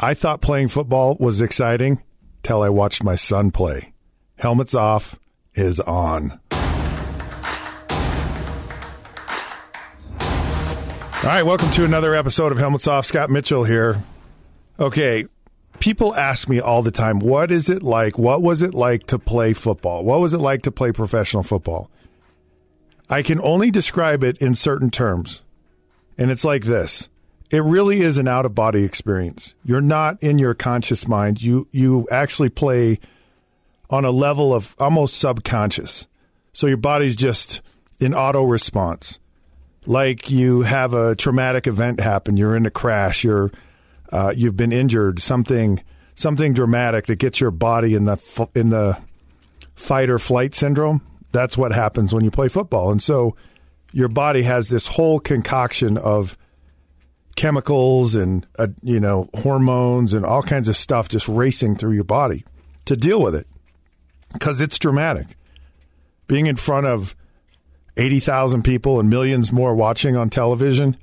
I thought playing football was exciting till I watched my son play. Helmets off is on. All right, welcome to another episode of Helmets Off. Scott Mitchell here. Okay, people ask me all the time, what is it like? What was it like to play football? What was it like to play professional football? I can only describe it in certain terms. And it's like this. It really is an out of body experience. You're not in your conscious mind. You you actually play on a level of almost subconscious. So your body's just in auto response. Like you have a traumatic event happen, you're in a crash, you're uh, you've been injured, something something dramatic that gets your body in the in the fight or flight syndrome that's what happens when you play football. And so your body has this whole concoction of chemicals and uh, you know hormones and all kinds of stuff just racing through your body to deal with it because it's dramatic. Being in front of 80,000 people and millions more watching on television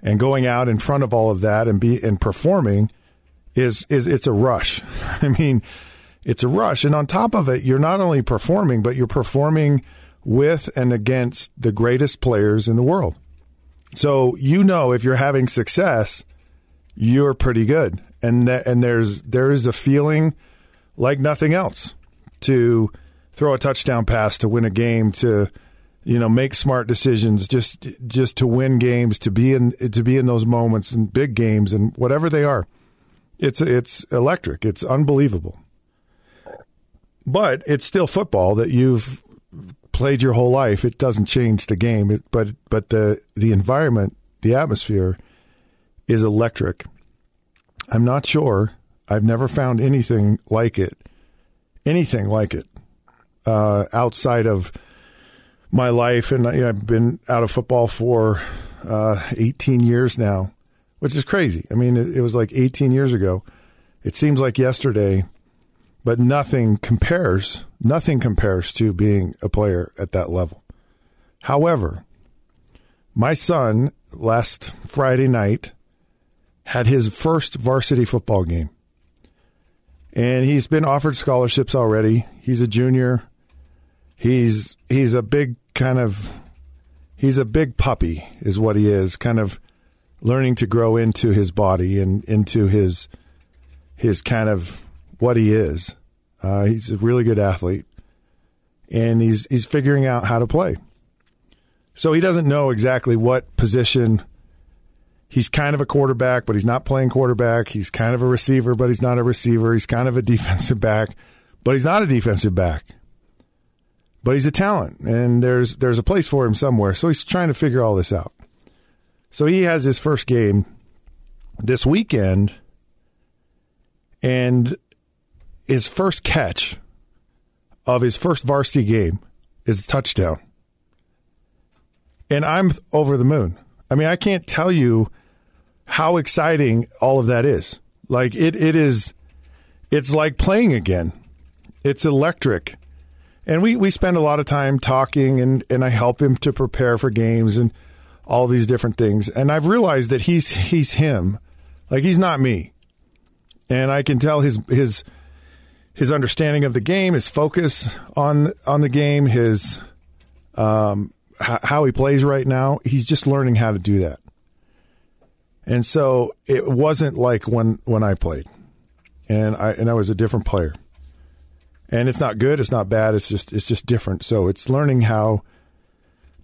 and going out in front of all of that and be and performing is is it's a rush. I mean, it's a rush. And on top of it, you're not only performing, but you're performing with and against the greatest players in the world. So you know if you're having success, you're pretty good. And th- and there's there is a feeling like nothing else to throw a touchdown pass to win a game to you know make smart decisions just just to win games to be in to be in those moments in big games and whatever they are. It's it's electric. It's unbelievable. But it's still football that you've played your whole life. It doesn't change the game, it, but but the the environment, the atmosphere, is electric. I'm not sure. I've never found anything like it, anything like it, uh, outside of my life. And you know, I've been out of football for uh, 18 years now, which is crazy. I mean, it, it was like 18 years ago. It seems like yesterday but nothing compares. Nothing compares to being a player at that level. However, my son last Friday night had his first varsity football game. And he's been offered scholarships already. He's a junior. He's he's a big kind of he's a big puppy is what he is, kind of learning to grow into his body and into his his kind of what he is. Uh, he's a really good athlete, and he's he's figuring out how to play. So he doesn't know exactly what position. He's kind of a quarterback, but he's not playing quarterback. He's kind of a receiver, but he's not a receiver. He's kind of a defensive back, but he's not a defensive back. But he's a talent, and there's there's a place for him somewhere. So he's trying to figure all this out. So he has his first game this weekend, and his first catch of his first varsity game is a touchdown. And I'm over the moon. I mean, I can't tell you how exciting all of that is. Like it it is it's like playing again. It's electric. And we, we spend a lot of time talking and, and I help him to prepare for games and all these different things. And I've realized that he's he's him. Like he's not me. And I can tell his his his understanding of the game, his focus on on the game, his um, h- how he plays right now. He's just learning how to do that. And so it wasn't like when when I played. and I and I was a different player. And it's not good, it's not bad, it's just it's just different. So it's learning how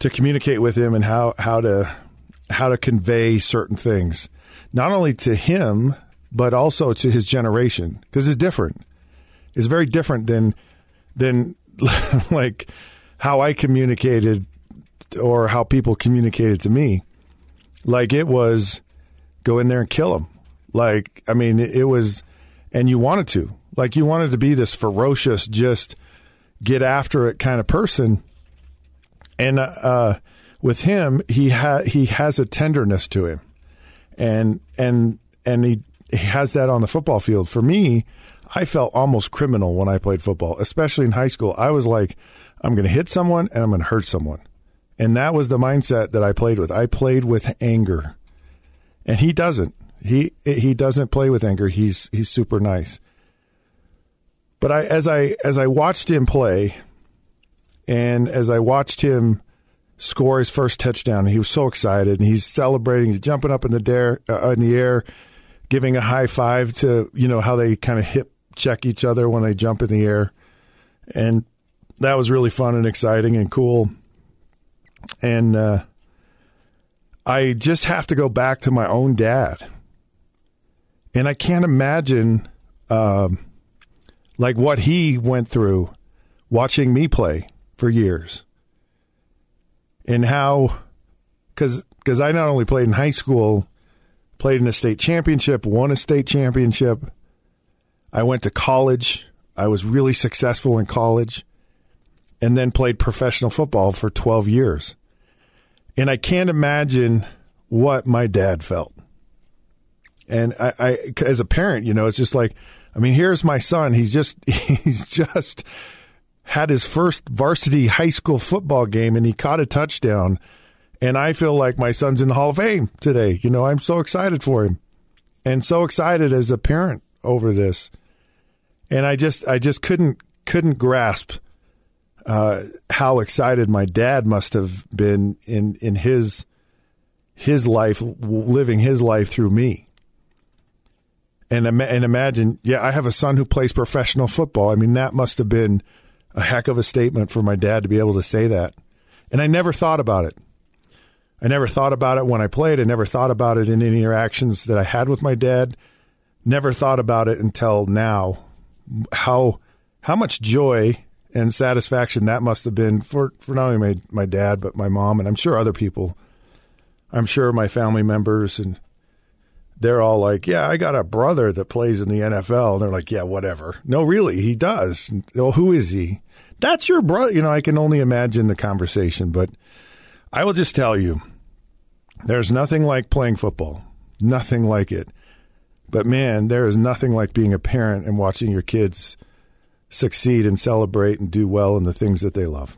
to communicate with him and how how to how to convey certain things, not only to him but also to his generation because it's different. It's very different than than like how I communicated or how people communicated to me. Like it was go in there and kill him. Like I mean it was and you wanted to. Like you wanted to be this ferocious just get after it kind of person. And uh, with him, he ha- he has a tenderness to him. And and and he, he has that on the football field. For me, I felt almost criminal when I played football, especially in high school. I was like, I'm going to hit someone and I'm going to hurt someone. And that was the mindset that I played with. I played with anger. And he doesn't. He he doesn't play with anger. He's he's super nice. But I as I as I watched him play and as I watched him score his first touchdown, he was so excited and he's celebrating, he's jumping up in the dare uh, in the air, giving a high five to, you know, how they kind of hip check each other when they jump in the air. And that was really fun and exciting and cool. And uh, I just have to go back to my own dad. And I can't imagine um, like what he went through watching me play for years. And how cuz cuz I not only played in high school, played in a state championship, won a state championship. I went to college. I was really successful in college and then played professional football for 12 years. And I can't imagine what my dad felt. And I, I, as a parent, you know, it's just like, I mean, here's my son. He's just, he's just had his first varsity high school football game and he caught a touchdown. And I feel like my son's in the Hall of Fame today. You know, I'm so excited for him and so excited as a parent over this. And I just, I just couldn't, couldn't grasp uh, how excited my dad must have been in in his his life, living his life through me. And and imagine, yeah, I have a son who plays professional football. I mean, that must have been a heck of a statement for my dad to be able to say that. And I never thought about it. I never thought about it when I played. I never thought about it in any interactions that I had with my dad. Never thought about it until now. How how much joy and satisfaction that must have been for, for not only my, my dad, but my mom, and I'm sure other people. I'm sure my family members, and they're all like, Yeah, I got a brother that plays in the NFL. And they're like, Yeah, whatever. No, really, he does. Well, who is he? That's your brother. You know, I can only imagine the conversation, but I will just tell you there's nothing like playing football, nothing like it. But man, there is nothing like being a parent and watching your kids succeed and celebrate and do well in the things that they love.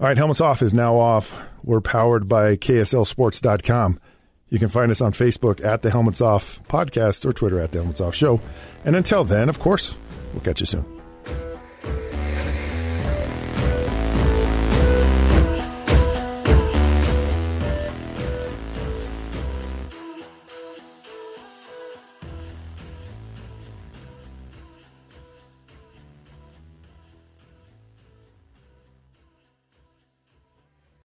All right, Helmets Off is now off. We're powered by KSLSports.com. You can find us on Facebook at the Helmets Off Podcast or Twitter at the Helmets Off Show. And until then, of course, we'll catch you soon.